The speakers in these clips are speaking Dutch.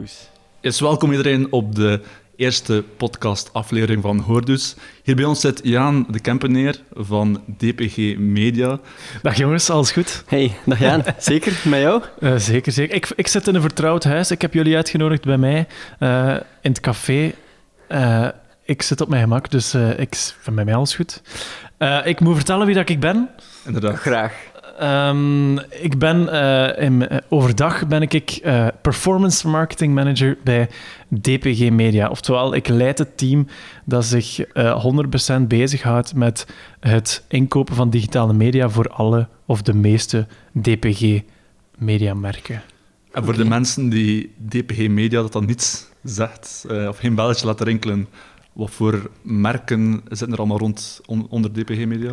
Hoordoes. Is welkom iedereen op de eerste podcast-aflevering van Hoordus. Hier bij ons zit Jaan de Kempeneer van DPG Media. Dag jongens, alles goed? Hey, dag Jaan. zeker, met jou? Uh, zeker, zeker. Ik, ik zit in een vertrouwd huis. Ik heb jullie uitgenodigd bij mij uh, in het café. Uh, ik zit op mijn gemak, dus ik, van bij mij alles goed. ik moet vertellen wie dat ik ben. Inderdaad. Graag. Um, ik ben uh, in, uh, overdag ben ik uh, performance marketing manager bij DPG Media. Oftewel, ik leid het team dat zich 100% bezighoudt met het inkopen van digitale media voor alle of de meeste DPG mediamerken. En voor de mensen die DPG Media dat dan niets zegt, of geen belletje laten rinkelen, wat voor merken zitten er allemaal rond on, onder DPG Media?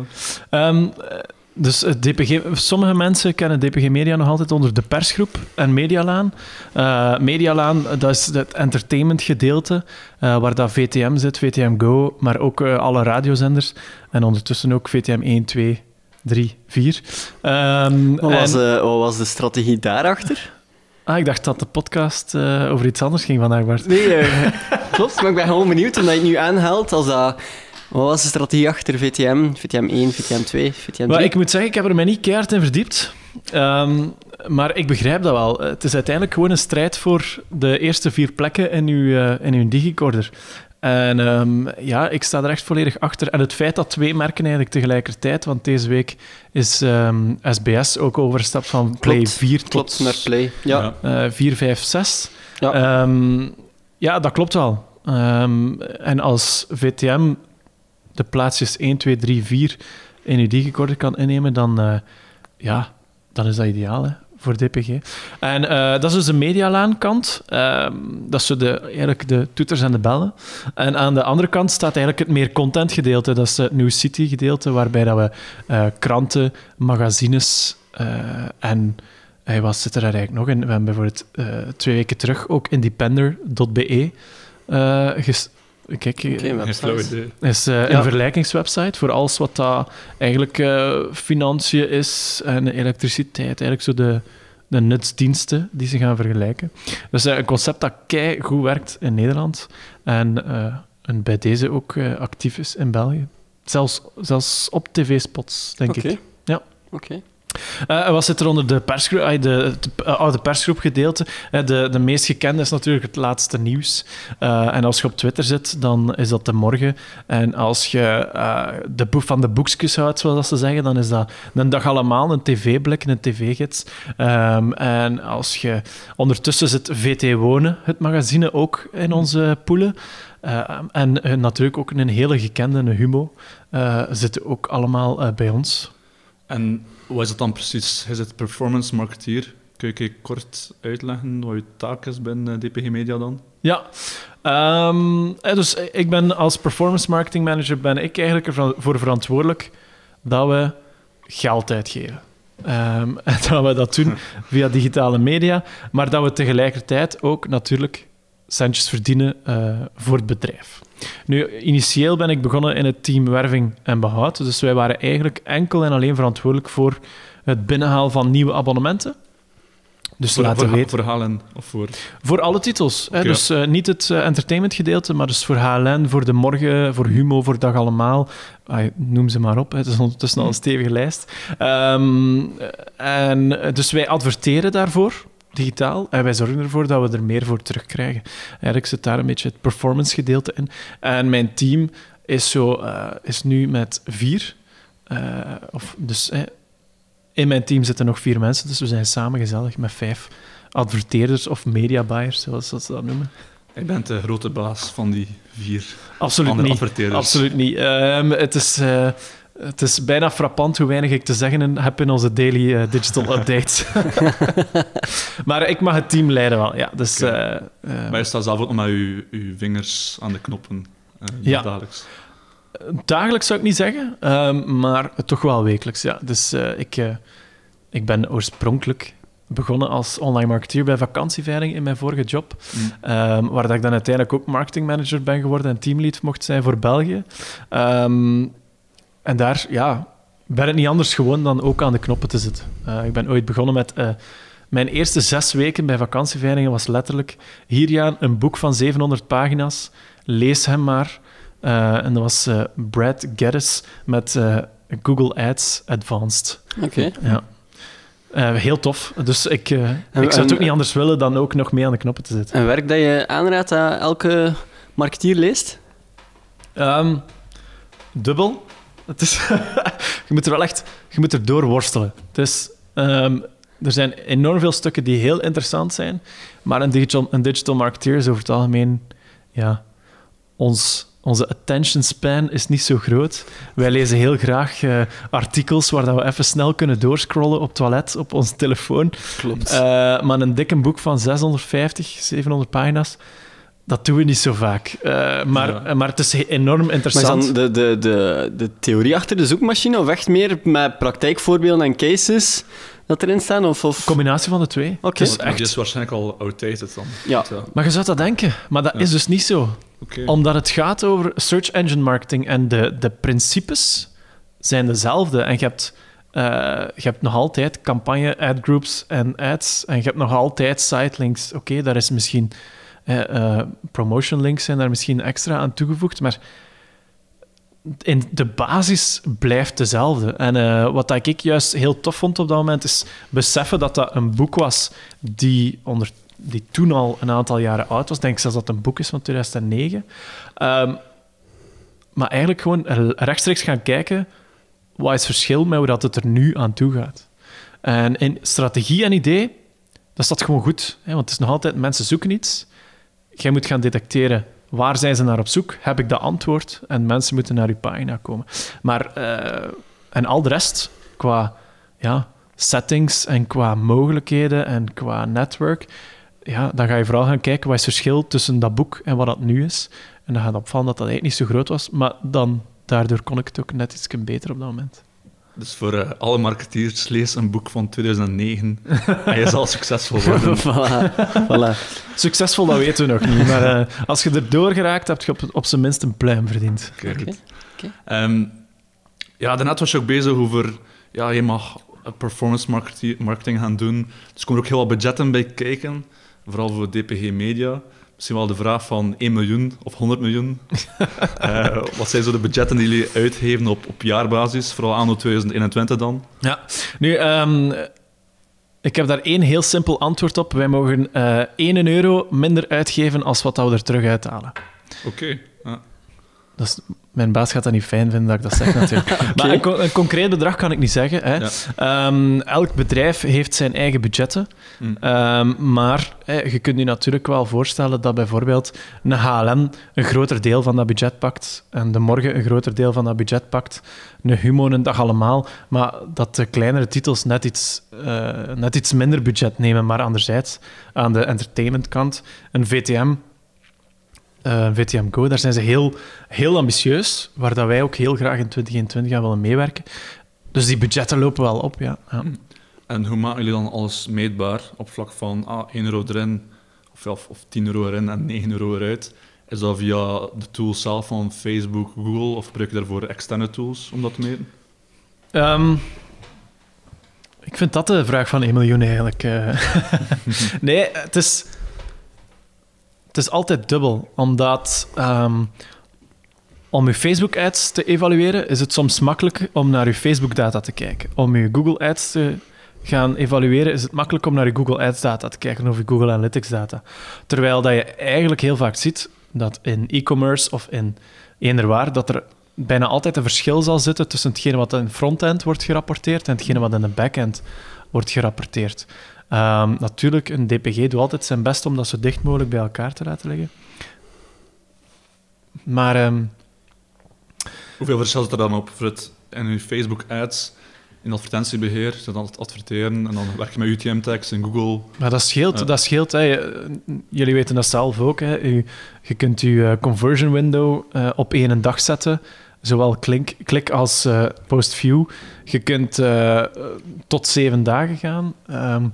Um, dus DPG, sommige mensen kennen DPG Media nog altijd onder de persgroep en Medialaan. Uh, Medialaan, dat is het entertainment gedeelte, uh, waar dat VTM zit, VTM Go, maar ook uh, alle radiozenders. En ondertussen ook VTM 1, 2, 3, 4. Um, wat, was, en... wat was de strategie daarachter? Ah, ik dacht dat de podcast over iets anders ging vandaag, Bart. Nee, klopt. Maar ik ben gewoon benieuwd, omdat je het nu aanhaalt als dat wat was de strategie achter VTM? VTM 1, VTM 2, VTM 3? Maar ik moet zeggen, ik heb er mij niet keihard in verdiept. Um, maar ik begrijp dat wel. Het is uiteindelijk gewoon een strijd voor de eerste vier plekken in uw, uh, in uw digicorder. En um, ja, ik sta er echt volledig achter. En het feit dat twee merken eigenlijk tegelijkertijd, want deze week is um, SBS ook overgestapt van Play klopt, 4 tot klopt, naar Play. Ja. Uh, 4, 5, 6. Ja. Um, ja, dat klopt wel. en als VTM de plaatsjes 1, 2, 3, 4 in je digicorder kan innemen, dan, uh, ja, dan is dat ideaal hè, voor DPG. En uh, dat is dus de medialaankant. Uh, dat is de, eigenlijk de toeters en de bellen. En aan de andere kant staat eigenlijk het meer content gedeelte. Dat is het New City gedeelte, waarbij dat we uh, kranten, magazines en... Hey, wat zit er eigenlijk nog in? We hebben bijvoorbeeld twee weken terug ook independer.be uh, Kijk, okay, is uh, een vergelijkingswebsite voor alles wat dat eigenlijk uh, financiën is en elektriciteit. Eigenlijk zo de, de nutsdiensten die ze gaan vergelijken. Dus uh, een concept dat kei goed werkt in Nederland en, en bij deze ook actief is in België. Zelfs, zelfs op tv-spots, denk okay. ik. Ja. Oké. Uh, wat zit er onder de persgroep, uh, de, de, oude persgroep gedeelte? Uh, de, de meest gekende is natuurlijk het laatste nieuws. en als je op Twitter zit, dan is dat de morgen. En als je de boek van de boekjes houdt, zoals ze zeggen, dan is dat een dag allemaal een tv-blik, een tv-gids. Um, en als je ondertussen zit VT Wonen, het magazine, ook in onze poelen. en natuurlijk ook een hele gekende, Humo, zitten ook allemaal bij ons. En wat is dat dan precies? Is het performance marketeer? Kun je kort uitleggen wat je taak is binnen DPG Media dan? Ja, um, dus ik ben als performance marketing manager ben ik eigenlijk ervoor verantwoordelijk dat we geld uitgeven. Um, en dat we dat doen via digitale media, maar dat we tegelijkertijd ook natuurlijk centjes verdienen uh, voor het bedrijf. Nu, initieel ben ik begonnen in het team werving en behoud. Dus wij waren eigenlijk enkel en alleen verantwoordelijk voor het binnenhalen van nieuwe abonnementen. Dus voor, laten voor, weten. Voor HLN of voor... Voor alle titels. Hè? Dus uh, niet het uh, entertainment gedeelte, maar dus voor HLN, voor De Morgen, voor Humo, voor Dag Allemaal. Ah, noem ze maar op. Hè. Het is ondertussen al een stevige lijst. Um, en, dus wij adverteren daarvoor digitaal. En wij zorgen ervoor dat we er meer voor terugkrijgen. Eigenlijk zit daar een beetje het performance gedeelte in. En mijn team is, zo, uh, is nu met vier. Uh, of, dus eh, in mijn team zitten nog vier mensen, dus we zijn samen gezellig met vijf adverteerders of media buyers, zoals ze dat noemen. Je bent de grote baas van die vier Absoluut andere niet. adverteerders. Absoluut niet. Um, het is... Uh, het is bijna frappant hoe weinig ik te zeggen heb in onze daily uh, digital updates. maar ik mag het team leiden wel, ja. Dus, okay. uh, uh, maar je staat zelf ook nog met je, je vingers aan de knoppen ja. dagelijks? Dagelijks zou ik niet zeggen, ehm, maar toch wel wekelijks, ja. Dus ik, ik ben oorspronkelijk begonnen als online marketeer bij vakantieveiling in mijn vorige job. Mm. Um, waar dat ik dan uiteindelijk ook marketingmanager ben geworden en teamlead mocht zijn voor België. Um, en daar ja, ben het niet anders gewoon dan ook aan de knoppen te zitten. Uh, ik ben ooit begonnen met uh, Mijn eerste zes weken bij vakantieveilingen was letterlijk... Hier, Jaan, een boek van 700 pagina's. Lees hem maar. Uh, en dat was Brad Geddes met Google Ads Advanced. Oké. Ja. heel tof. Dus ik, ik zou het ook niet anders willen dan ook nog mee aan de knoppen te zitten. Een werk dat je aanraadt dat elke marketeer leest? Um, dubbel. Het is je moet er wel echt je moet er doorworstelen. Dus um, er zijn enorm veel stukken die heel interessant zijn, maar een digital, een digital marketeer is over het algemeen... Ja, ons, onze attention span is niet zo groot. Wij lezen heel graag uh, artikels waar dat we even snel kunnen doorscrollen op toilet, op onze telefoon. Klopt. Uh, maar een dikke boek van 650, 700 pagina's, dat doen we niet zo vaak. Uh, maar, ja. maar het is enorm interessant. Maar is dan de, de, de, de theorie achter de zoekmachine of echt meer met praktijkvoorbeelden en cases dat erin staan? Of, of... combinatie van de twee. Oké. Okay. Dus echt... is waarschijnlijk al outdated dan. Ja. Maar je zou dat denken, maar dat ja. is dus niet zo. Okay. Omdat het gaat over search engine marketing en de, de principes zijn dezelfde. En je hebt, uh, je hebt nog altijd campagne, ad groups en ads. En je hebt nog altijd sitelinks. Oké, okay, daar is misschien... Uh, promotion links zijn daar misschien extra aan toegevoegd, maar in de basis blijft dezelfde. En uh, wat ik juist heel tof vond op dat moment, is beseffen dat dat een boek was die, onder, die toen al een aantal jaren oud was. Ik denk zelfs dat het een boek is van 2009. Um, maar eigenlijk gewoon rechtstreeks gaan kijken, wat is het verschil met hoe dat het er nu aan toe gaat. En in strategie en idee, dat staat gewoon goed. Hè, want het is nog altijd, mensen zoeken iets. Jij moet gaan detecteren Waar zijn ze naar op zoek? Heb ik dat antwoord? En mensen moeten naar uw pagina komen. Maar, uh, en al de rest, qua ja, settings en qua mogelijkheden en qua netwerk, ja, dan ga je vooral gaan kijken wat is het verschil tussen dat boek en wat dat nu is. En dan gaat opvallen dat dat eigenlijk niet zo groot was, maar dan, daardoor kon ik het ook net iets beter op dat moment. Dus voor uh, alle marketeers, lees een boek van 2009 en je zal succesvol worden. voilà, voilà. Succesvol, dat weten we nog niet. Maar uh, als je erdoor geraakt, heb je op, op zijn minst een pluim verdiend. Oké. Okay, okay. um, ja, daarnet was je ook bezig over... Ja, je mag performance marketing gaan doen. Dus er komen ook heel wat budgetten bij kijken. Vooral voor DPG Media. Misschien wel de vraag van 1 miljoen of 100 miljoen. uh, wat zijn zo de budgetten die jullie uitgeven op, op jaarbasis, vooral anno 2021 dan? Ja, nu, um, ik heb daar één heel simpel antwoord op. Wij mogen uh, 1 euro minder uitgeven als wat we er terug uithalen. Oké. Okay. Ja. Dat is, mijn baas gaat dat niet fijn vinden dat ik dat zeg, natuurlijk. okay. Maar een, een, concreet bedrag kan ik niet zeggen. Hè. Ja. Um, elk bedrijf heeft zijn eigen budgetten. Mm. Um, maar hè, je kunt je natuurlijk wel voorstellen dat bijvoorbeeld een HLM een groter deel van dat budget pakt en de morgen een groter deel van dat budget pakt. Een Humo een dag allemaal. Maar dat de kleinere titels net iets, uh, net iets minder budget nemen. Maar anderzijds, aan de entertainmentkant, een VTM uh, VTM Go, daar zijn ze heel, heel ambitieus, waar dat wij ook heel graag in 2021 gaan willen meewerken. Dus die budgetten lopen wel op, ja. ja. En hoe maken jullie dan alles meetbaar op vlak van ah, 1 euro erin, of, of 10 euro erin en 9 euro eruit? Is dat via de tools zelf van Facebook, Google, of gebruik je daarvoor externe tools om dat te meten? Um, ik vind dat de vraag van 1 miljoen eigenlijk. Uh. nee, het is is altijd dubbel, omdat um, om je Facebook-ads te evalueren, is het soms makkelijk om naar je Facebook-data te kijken. Om je Google-ads te gaan evalueren, is het makkelijk om naar je Google Ads-data te kijken of je Google Analytics-data. Terwijl dat je eigenlijk heel vaak ziet dat in e-commerce of in eender waar, dat er bijna altijd een verschil zal zitten tussen hetgene wat in front-end wordt gerapporteerd en hetgene wat in de back-end wordt gerapporteerd. Um, natuurlijk, een DPG doet altijd zijn best om dat zo dicht mogelijk bij elkaar te laten liggen. Maar... Um, Hoeveel verschil zit er dan op voor het, in uw Facebook-ads, in advertentiebeheer, dan adverteren en dan werk je met UTM-tags in Google? Maar dat scheelt, uh, dat scheelt hè. jullie weten dat zelf ook. Hè. U, je kunt je conversion window uh, op één dag zetten zowel klik, klik als uh, post-view. Je kunt tot zeven dagen gaan. Um,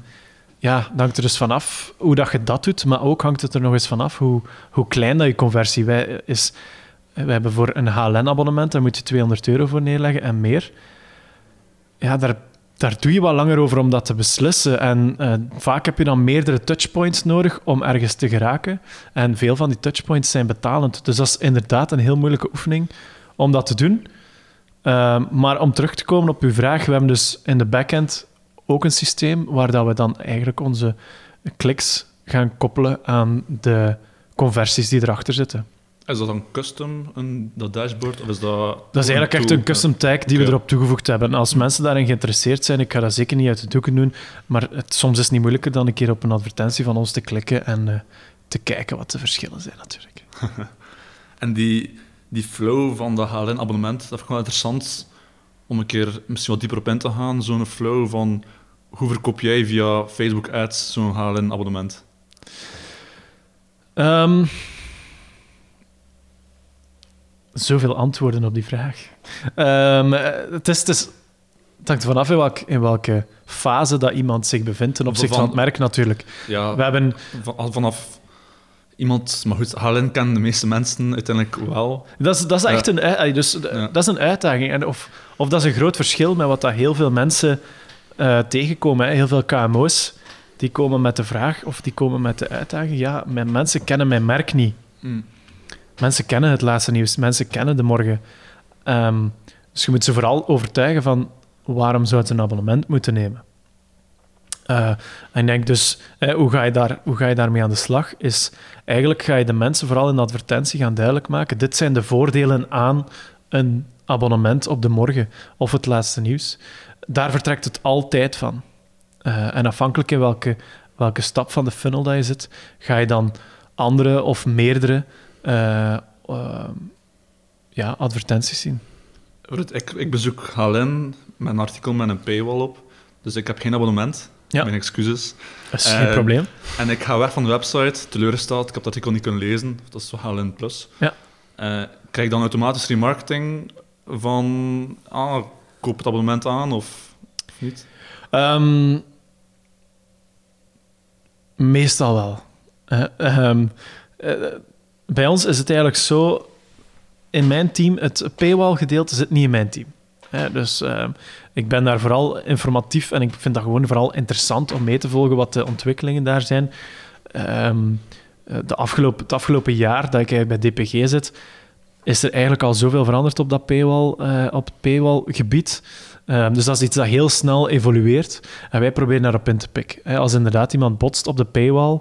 ja, hangt er dus vanaf hoe dat je dat doet, maar ook hangt het er nog eens vanaf hoe, hoe klein dat je conversie is. We hebben voor een HLN-abonnement, daar moet je 200 euro voor neerleggen en meer. Ja, daar, daar doe je wat langer over om dat te beslissen. En uh, vaak heb je dan meerdere touchpoints nodig om ergens te geraken. En veel van die touchpoints zijn betalend. Dus dat is inderdaad een heel moeilijke oefening om dat te doen. Uh, maar om terug te komen op uw vraag, we hebben dus in de backend ook een systeem waar dat we dan eigenlijk onze kliks gaan koppelen aan de conversies die erachter zitten. Is dat dan custom, een, dat dashboard? Of is dat, dat is eigenlijk echt een custom tag die we erop toegevoegd hebben. Als mensen daarin geïnteresseerd zijn, ik ga dat zeker niet uit de doeken doen, maar het, soms is het niet moeilijker dan een keer op een advertentie van ons te klikken en uh, te kijken wat de verschillen zijn natuurlijk. en die, die flow van dat HLN-abonnement, dat vind ik wel interessant om een keer misschien wat dieper op in te gaan. Zo'n flow van hoe verkoop jij via Facebook Ads zo'n HLN-abonnement? Um, zoveel antwoorden op die vraag. Um, het, is, het, is, het hangt vanaf in, welk, in welke fase dat iemand zich bevindt ten opzichte van, van het merk natuurlijk. Ja, We hebben... vanaf iemand... Maar goed, HLN kennen de meeste mensen uiteindelijk wel. Dat is, dat is echt een, dus, dat is een uitdaging. En of, of dat is een groot verschil met wat dat heel veel mensen uh, tegenkomen. Hè. Heel veel KMO's die komen met de vraag of die komen met de uitdaging. Ja, mijn mensen kennen mijn merk niet. Mm. Mensen kennen het laatste nieuws, mensen kennen de morgen. Um, dus je moet ze vooral overtuigen van waarom zou ze een abonnement moeten nemen. Uh, en denk dus, hoe, ga je daar, hoe ga je daarmee aan de slag? Is eigenlijk ga je de mensen vooral in de advertentie gaan duidelijk maken. Dit zijn de voordelen aan een abonnement op de morgen of het laatste nieuws. Daar vertrekt het altijd van. Uh, en afhankelijk in welke, welke stap van de funnel dat je zit, ga je dan andere of meerdere uh, ja, advertenties zien. Ik, ik bezoek HLN met een artikel met een paywall op, dus ik heb geen abonnement. Ja. Mijn excuses. Dat is geen probleem. En ik ga weg van de website, teleurgesteld, ik heb dat artikel niet kunnen lezen, dat is zo HLN+. Plus. Ja. krijg ik dan automatisch remarketing van, ah, koop het abonnement aan of, niet? Um, meestal wel. Uh, um, uh, bij ons is het eigenlijk zo... In mijn team, het paywall-gedeelte zit niet in mijn team. dus uh, ik ben daar vooral informatief en ik vind dat gewoon vooral interessant om mee te volgen wat de ontwikkelingen daar zijn. Um, de afgelopen, het afgelopen jaar dat ik bij DPG zit, is er eigenlijk al zoveel veranderd op, dat paywall, uh, op het paywall-gebied. Um, dus dat is iets dat heel snel evolueert. En wij proberen daarop in te pikken. Als inderdaad iemand botst op de paywall,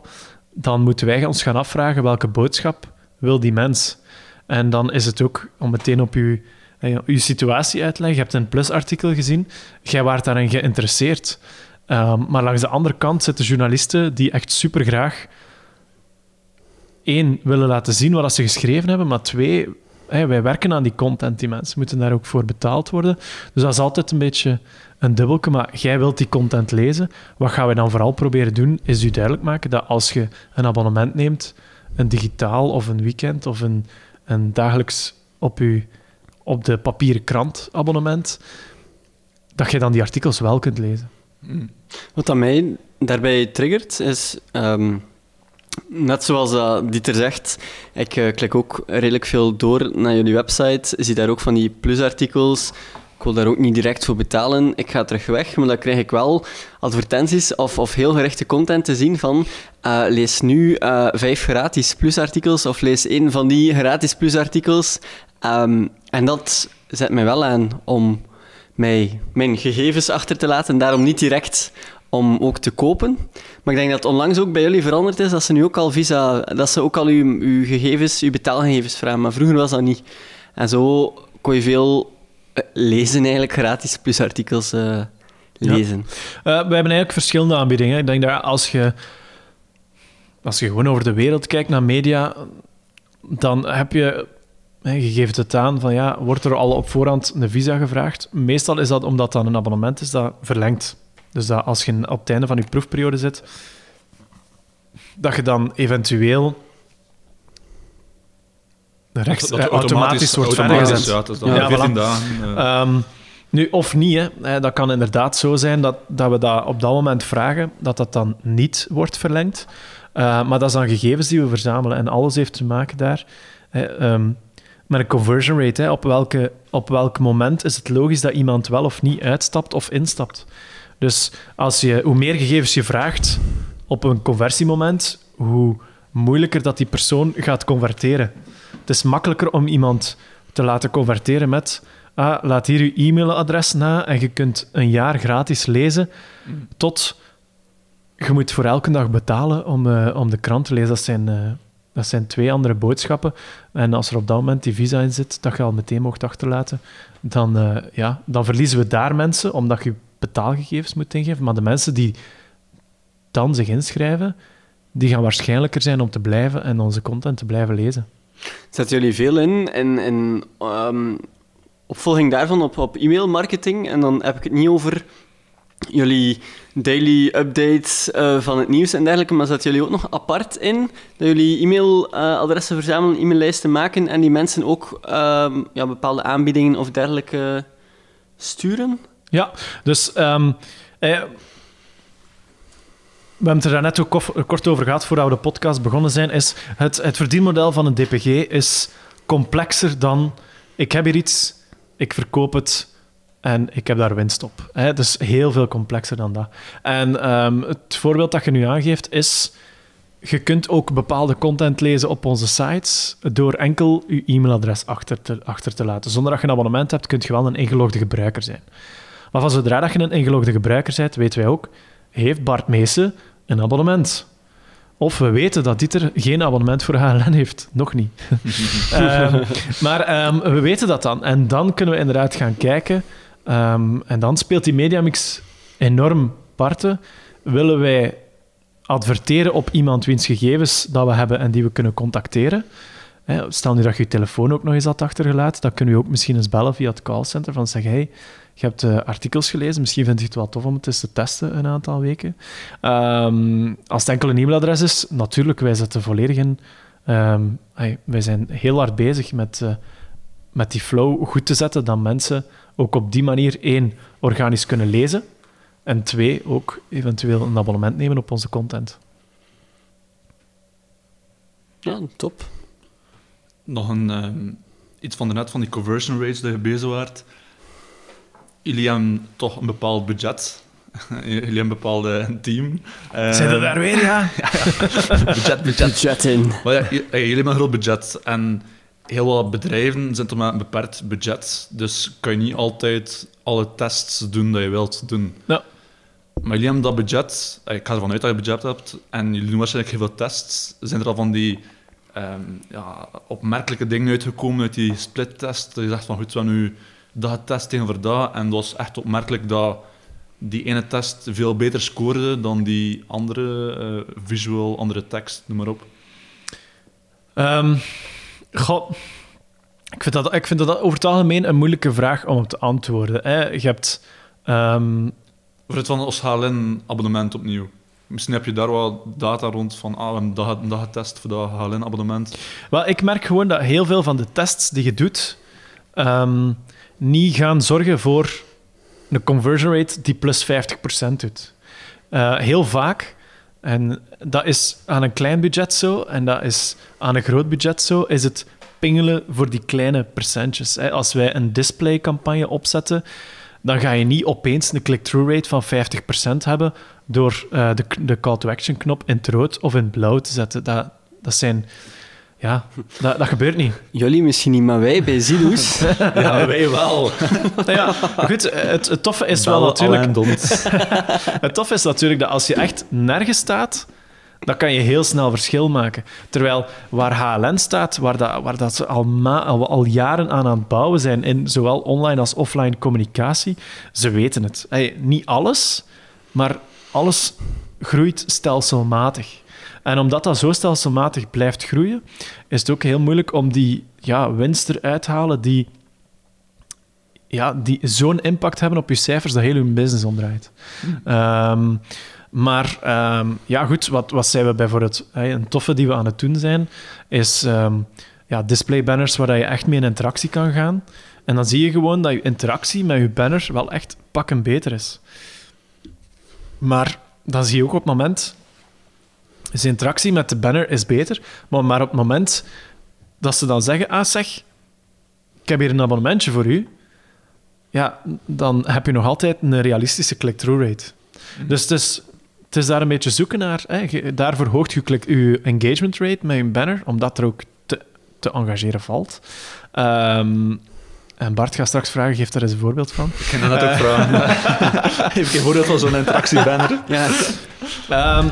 dan moeten wij ons gaan afvragen welke boodschap wil die mens. En dan is het ook om meteen op je, uw situatie uit te leggen. Je hebt een plusartikel gezien, jij waart daarin geïnteresseerd. Um, maar langs de andere kant zitten journalisten die echt super graag één willen laten zien wat ze geschreven hebben, maar twee, wij werken aan die content, die mensen moeten daar ook voor betaald worden. Dus dat is altijd een beetje een dubbelke, maar jij wilt die content lezen. Wat gaan we dan vooral proberen doen, is u duidelijk maken dat als je een abonnement neemt, een digitaal of een weekend of een, een dagelijks op, u, op de papieren krant abonnement, dat je dan die artikels wel kunt lezen. Hmm. Wat dat mij daarbij triggert, is... Um, net zoals uh, Dieter zegt, ik uh, klik ook redelijk veel door naar jullie website, zie daar ook van die plusartikels, ik wil daar ook niet direct voor betalen. Ik ga terug weg, maar dan krijg ik wel advertenties of, of heel gerichte content te zien van uh, lees nu uh, vijf gratis plusartikels of lees één van die gratis plusartikels. Um, en dat zet mij wel aan om mij, mijn gegevens achter te laten. Daarom niet direct om ook te kopen. Maar ik denk dat onlangs ook bij jullie veranderd is dat ze nu ook al visa, dat ze ook al uw, uw gegevens, uw betaalgegevens vragen. Maar vroeger was dat niet. En zo kon je veel eh, lezen eigenlijk gratis plus artikels uh, lezen. Uh, we hebben eigenlijk verschillende aanbiedingen. Ik denk dat als je, als je gewoon over de wereld kijkt naar media, dan heb je, je geeft het aan van ja, wordt er al op voorhand een visa gevraagd? Meestal is dat omdat dat een abonnement is dat verlengt. Dus dat als je op het einde van je proefperiode zit, dat je dan eventueel rechts, dat, automatisch, wordt verder Ja, dat is dan ja, 14 dagen. Um, nu, of niet. Hè. Dat kan inderdaad zo zijn dat, dat we dat op dat moment vragen, dat dat dan niet wordt verlengd. Uh, maar dat dan gegevens die we verzamelen en alles heeft te maken daar. Hè. Um, met een conversion rate. Hè. Op, welke, op welk moment is het logisch dat iemand wel of niet uitstapt of instapt? Dus als je, hoe meer gegevens je vraagt op een conversiemoment, hoe moeilijker dat die persoon gaat converteren. Het is makkelijker om iemand te laten converteren met ah, laat hier je e-mailadres na en je kunt een jaar gratis lezen, tot je moet voor elke dag betalen om, uh, om de krant te lezen. Dat zijn, uh, dat zijn twee andere boodschappen. En als er op dat moment die visa in zit, dat je al meteen mocht achterlaten, dan, uh, ja, dan verliezen we daar mensen, omdat je betaalgegevens moet ingeven. Maar de mensen die dan zich inschrijven, die gaan waarschijnlijker zijn om te blijven en onze content te blijven lezen. Zetten jullie veel in in, in um, opvolging daarvan op, op e-mail marketing? En dan heb ik het niet over jullie daily updates uh, van het nieuws en dergelijke, maar zetten jullie ook nog apart in dat jullie e-mailadressen verzamelen, e-maillijsten maken en die mensen ook uh, ja, bepaalde aanbiedingen of dergelijke sturen? Ja, dus um, eh, we hebben het er net ook kort over gehad voordat we de podcast begonnen zijn, is het, het verdienmodel van een DPG is complexer dan ik heb hier iets, ik verkoop het en ik heb daar winst op. Hè? Dus heel veel complexer dan dat. En um, het voorbeeld dat je nu aangeeft is, je kunt ook bepaalde content lezen op onze sites door enkel je e-mailadres achter te, achter te laten. Zonder dat je een abonnement hebt, kun je wel een ingelogde gebruiker zijn. Maar van zodra dat je een ingelogde gebruiker bent, weten wij ook, heeft Bart Meese een abonnement. Of we weten dat Dieter geen abonnement voor HLN heeft. Nog niet. um, maar um, we weten dat dan. En dan kunnen we inderdaad gaan kijken. Um, en dan speelt die mediamix enorm parten. Willen wij adverteren op iemand wiens gegevens dat we hebben en die we kunnen contacteren? Stel nu dat je je telefoon ook nog eens had achtergelaten, dan kunnen we ook misschien eens bellen via het callcenter van zeg, hey, je hebt uh, artikels gelezen, misschien vind je het wel tof om het eens te testen een aantal weken. Um, als het enkel een e-mailadres is, natuurlijk, wij zetten volledig in. Um, hey, wij zijn heel hard bezig met, uh, met die flow goed te zetten, dat mensen ook op die manier één, organisch kunnen lezen en twee, ook eventueel een abonnement nemen op onze content. Ja, top. Nog een, um, iets van de net van die conversion rates dat je bezig waard jullie hebben toch een bepaald budget. jullie hebben een bepaalde team. Zijn er daar weer, ja? ja, ja. budget, budget. budget in. Maar ja, jullie hebben een groot budget. En heel wat bedrijven zitten met een beperkt budget. Dus kan je niet altijd alle tests doen dat je wilt doen. Ja. Maar jullie hebben dat budget. Ik ga ervan uit dat je budget hebt. En jullie doen waarschijnlijk heel veel tests. Zijn er al van die um, ja, opmerkelijke dingen uitgekomen uit die split-test? Dat je zegt van, goed, we hebben nu dat getest tegenover dat. En dat was echt opmerkelijk dat die ene test veel beter scoorde dan die andere uh, visual, andere tekst, noem maar op. Um, goh, ik vind, dat, ik vind dat over het algemeen een moeilijke vraag om op te antwoorden. Hè. Je hebt... Um... Voor het van ons HLN-abonnement opnieuw. Misschien heb je daar wel data rond van ah, we dat, dat getest voor dat HLN-abonnement. Wel, ik merk gewoon dat heel veel van de tests die je doet... Um, niet gaan zorgen voor een conversion rate die plus 50% doet. Uh, heel vaak, en dat is aan een klein budget zo, en dat is aan een groot budget zo, is het pingelen voor die kleine percentjes. Als wij een displaycampagne opzetten, dan ga je niet opeens een click-through rate van 50% hebben door uh, de, de call-to-action knop in het rood of in het blauw te zetten. Dat, dat zijn ja, dat, dat gebeurt niet. Jullie misschien niet, maar wij bij Zilus. ja, wij wel. ja, goed, het, het toffe is wel natuurlijk... het toffe is natuurlijk dat als je echt nergens staat, dan kan je heel snel verschil maken. Terwijl waar HLN staat, waar, dat, waar dat ze al, al, al, jaren aan aan het bouwen zijn, in zowel online als offline communicatie, ze weten het. Hey, niet alles, maar alles groeit stelselmatig. En omdat dat zo stelselmatig blijft groeien, is het ook heel moeilijk om die ja, winst eruit te halen die, ja, die zo'n impact hebben op je cijfers dat heel je business omdraait. Um, maar um, ja, goed, wat, wat zijn we bijvoorbeeld? Een toffe die we aan het doen zijn, is um, ja, display banners waar je echt mee in interactie kan gaan. En dan zie je gewoon dat je interactie met je banner wel echt pakken beter is. Maar dan zie je ook op het moment dus interactie met de banner is beter, maar, maar op het moment dat ze dan zeggen, ah zeg, ik heb hier een abonnementje voor u, ja, dan heb je nog altijd een realistische click-through rate. Mhm. Dus het is, het is daar een beetje zoeken naar. Hè. Daar verhoogt je, click, je engagement rate met je banner, omdat er ook te, te engageren valt. Ehm, en Bart gaat straks vragen, geef daar eens een voorbeeld van. Ik ging dat net ook vragen. Heeft een voorbeeld van zo'n interactiebanner? Ja, Ehm,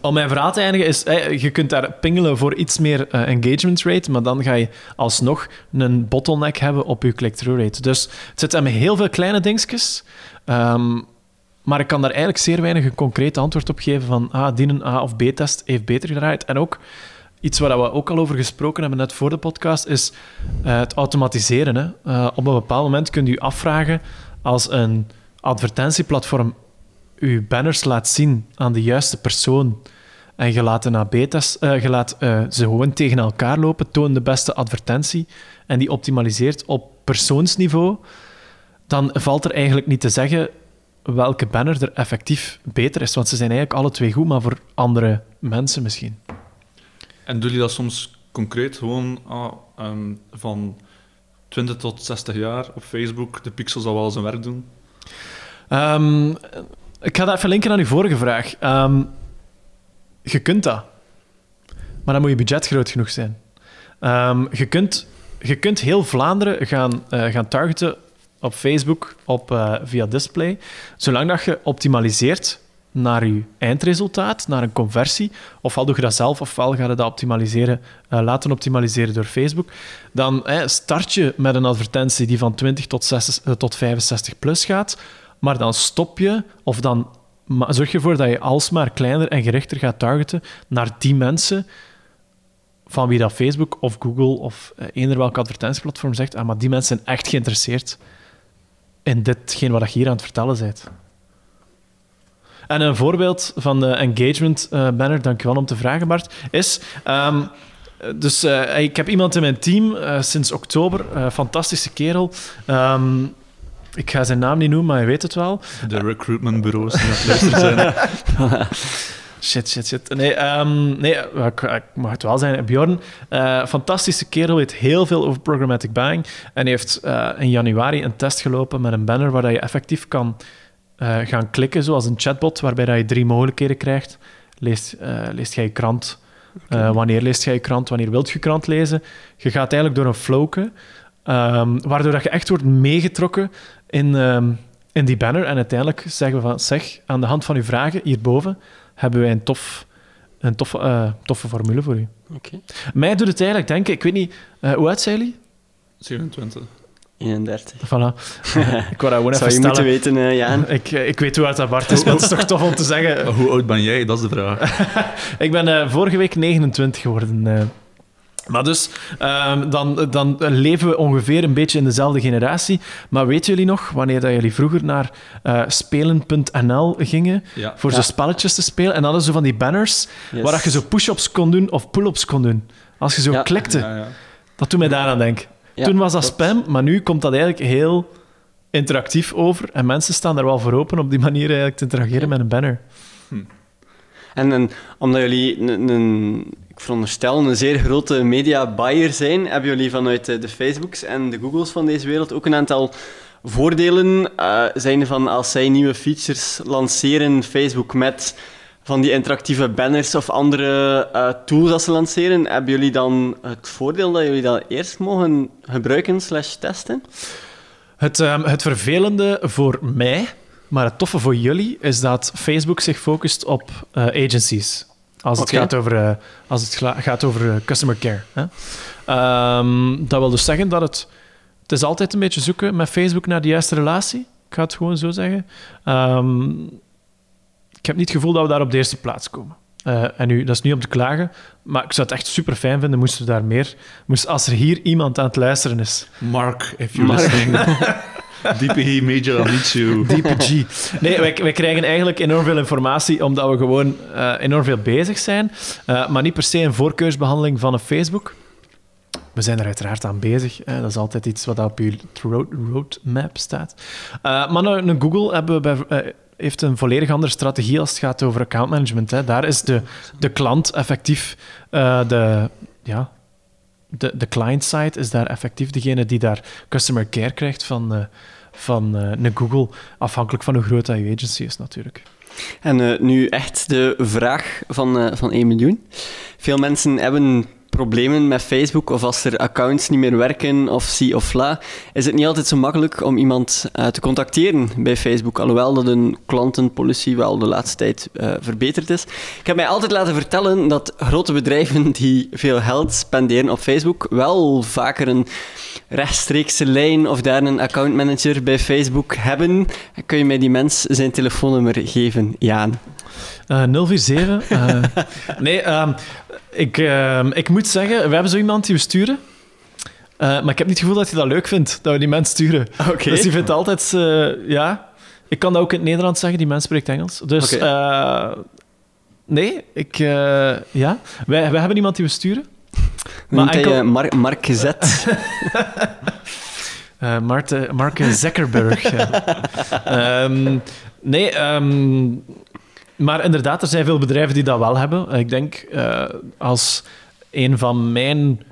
om mijn verhaal te eindigen is, je kunt daar pingelen voor iets meer eh, engagement rate, maar dan ga je alsnog een bottleneck hebben op je click-through rate. Dus het zit aan heel veel kleine dingetjes, ehm, maar ik kan daar eigenlijk zeer weinig een concreet antwoord op geven van ah, die een A- of B-test heeft beter gedraaid. En ook iets waar we ook al over gesproken hebben net voor de podcast, is eh, het automatiseren. Hè. Eh, op een bepaald moment kun je je afvragen als een advertentieplatform je banners laat zien aan de juiste persoon en je laat een AB-test, eh, je laat eh, ze gewoon tegen elkaar lopen, toon de beste advertentie en die optimaliseert op persoonsniveau, dan valt er eigenlijk niet te zeggen welke banner er effectief beter is, want ze zijn eigenlijk alle twee goed, maar voor andere mensen misschien. En doen jullie dat soms concreet? Gewoon ah, ehm, van 20 tot 60 jaar op Facebook, de pixels al wel zijn werk doen? Ehm, ik ga dat even linken aan uw vorige vraag. Ehm, je kunt dat. Maar dan moet je budget groot genoeg zijn. Ehm, je, kunt, je kunt heel Vlaanderen gaan, eh, gaan targeten op Facebook op, eh, via display, zolang dat je optimaliseert naar je eindresultaat, naar een conversie, ofwel doe je dat zelf, ofwel ga je dat optimaliseren, eh, laten optimaliseren door Facebook, dan start je met een advertentie die van 20 tot, 6, eh, tot 65 plus gaat, maar dan stop je, of dan zorg je ervoor dat je alsmaar kleiner en gerichter gaat targeten naar die mensen van wie dat Facebook of Google of eh, eender welk advertentieplatform zegt, ah, maar die mensen zijn echt geïnteresseerd in ditgene wat je hier aan het vertellen bent. En een voorbeeld van de engagement eh, banner, dankjewel om te vragen Bart, is... ehm, dus eh, ik heb iemand in mijn team sinds oktober, fantastische kerel. Ehm, ik ga zijn naam niet noemen, maar je weet het wel. De recruitmentbureaus die aan het zijn. Shit, shit, shit. Nee, ehm, nee ik, ik mag het wel zijn. Bjorn, eh, fantastische kerel, weet heel veel over programmatic buying. En heeft eh, in januari een test gelopen met een banner waar dat je effectief kan eh, gaan klikken, zoals een chatbot, waarbij dat je drie mogelijkheden krijgt. Leest, eh, leest jij je krant? Eh, wanneer leest jij je krant? Wanneer wilt je krant lezen? Je gaat eigenlijk door een flowke, ehm, waardoor dat je echt wordt meegetrokken in, ehm, in die banner. En uiteindelijk zeggen we van, zeg, aan de hand van uw vragen hierboven, hebben wij een, tof, een toffe, eh, toffe formule voor u. oké. Mij doet het eigenlijk denken, ik weet niet, eh, hoe oud zijn jullie? 27. 31. Voilà. ik wou dat gewoon Zou even je moeten stellen. weten, eh, Jaan. Ik, eh, ik weet hoe oud dat Bart is, maar het is toch tof om te zeggen. Hoe oud ben jij? Dat is de vraag. Ik ben eh, vorige week 29 geworden. Maar dus, ehm, dan, dan leven we ongeveer een beetje in dezelfde generatie. Maar weten jullie nog, wanneer dat jullie vroeger naar eh, spelen.nl gingen, Ja. voor Ja. zo spelletjes te spelen, en hadden ze van die banners, Yes. waar dat je zo push-ups kon doen of pull-ups kon doen. Als je zo Ja. klikte. Ja, ja. Dat doet mij daaraan denken. Ja, Toen was dat klopt. spam, maar nu komt dat eigenlijk heel interactief over. En mensen staan er wel voor open op die manier eigenlijk te interageren met een banner. En, en omdat jullie een, ik veronderstel, een zeer grote media buyer zijn, hebben jullie vanuit eh, de Facebooks en de Googles van deze wereld ook een aantal voordelen. eh zijn van als zij nieuwe features lanceren, Facebook met van die interactieve banners of andere eh, tools dat ze lanceren, hebben jullie dan het voordeel dat jullie dat eerst mogen gebruiken slash testen? Het, ehm, het vervelende voor mij, maar het toffe voor jullie, is dat Facebook zich focust op agencies. Als het gaat over, eh, als het gaat over eh, customer care. Hè. Ehm, dat wil dus zeggen dat het... Het is altijd een beetje zoeken met Facebook naar de juiste relatie. Ik ga het gewoon zo zeggen. Ehm, ik heb niet het gevoel dat we daar op de eerste plaats komen. Eh, en nu, dat is niet om te klagen, maar ik zou het echt super fijn vinden moesten we daar meer... Moest, als er hier iemand aan het luisteren is, Mark, if you're Mark. listening. DPG Major, you. DPG. Nee, wij, krijgen eigenlijk enorm veel informatie omdat we gewoon eh, enorm veel bezig zijn. Eh, maar niet per se een voorkeursbehandeling van een Facebook. We zijn er uiteraard aan bezig. Dat is altijd iets wat op je road, roadmap staat. Eh, maar een, een Google hebben bij, heeft een volledig andere strategie als het gaat over accountmanagement. Hè. Daar is de, de klant effectief de, ja, de, de client-side is daar effectief degene die daar customer care krijgt van, uh, van uh, een Google, afhankelijk van hoe groot dat je agency is natuurlijk. En uh, nu echt de vraag van, van 1 miljoen. Veel mensen hebben problemen met Facebook of als er accounts niet meer werken of zie of la, is het niet altijd zo makkelijk om iemand te contacteren bij Facebook. Alhoewel dat een klantenpolicy wel de laatste tijd verbeterd is. Ik heb mij altijd laten vertellen dat grote bedrijven die veel geld spenderen op Facebook wel vaker een rechtstreekse lijn of daar een accountmanager bij Facebook hebben. Kun je mij die mens zijn telefoonnummer geven, Jaan? Uh, 047. Uh, nee, um, ik, uh, ik moet zeggen, we hebben zo iemand die we sturen. Uh, maar ik heb niet het gevoel dat hij dat leuk vindt, dat we die mensen sturen. Okay. Dus die vindt altijd... Ja, ik kan dat ook in het Nederlands zeggen, die mens spreekt Engels. Dus okay. nee, ik... ja, wij, wij hebben iemand die we sturen. Maar enkel... Mark, Mark Zet. Uh, Mark, Mark Zuckerberg. um, nee, um, maar inderdaad, er zijn veel bedrijven die dat wel hebben. Ik denk uh, als een van mijn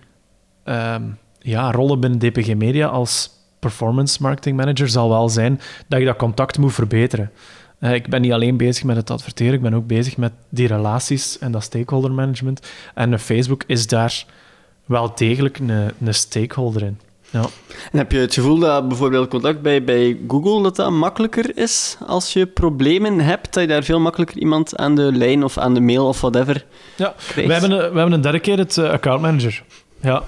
uh, ja, rollen binnen DPG Media als performance marketing manager zal wel zijn dat je dat contact moet verbeteren. Uh, ik ben niet alleen bezig met het adverteren, ik ben ook bezig met die relaties en dat stakeholder management. En Facebook is daar wel degelijk een, een stakeholder in. Ja. En heb je het gevoel dat bijvoorbeeld contact bij, bij Google dat dat makkelijker is als je problemen hebt, dat je daar veel makkelijker iemand aan de lijn of aan de mail of whatever Ja, we hebben, een, we hebben een dedicated uh, account manager. Ja.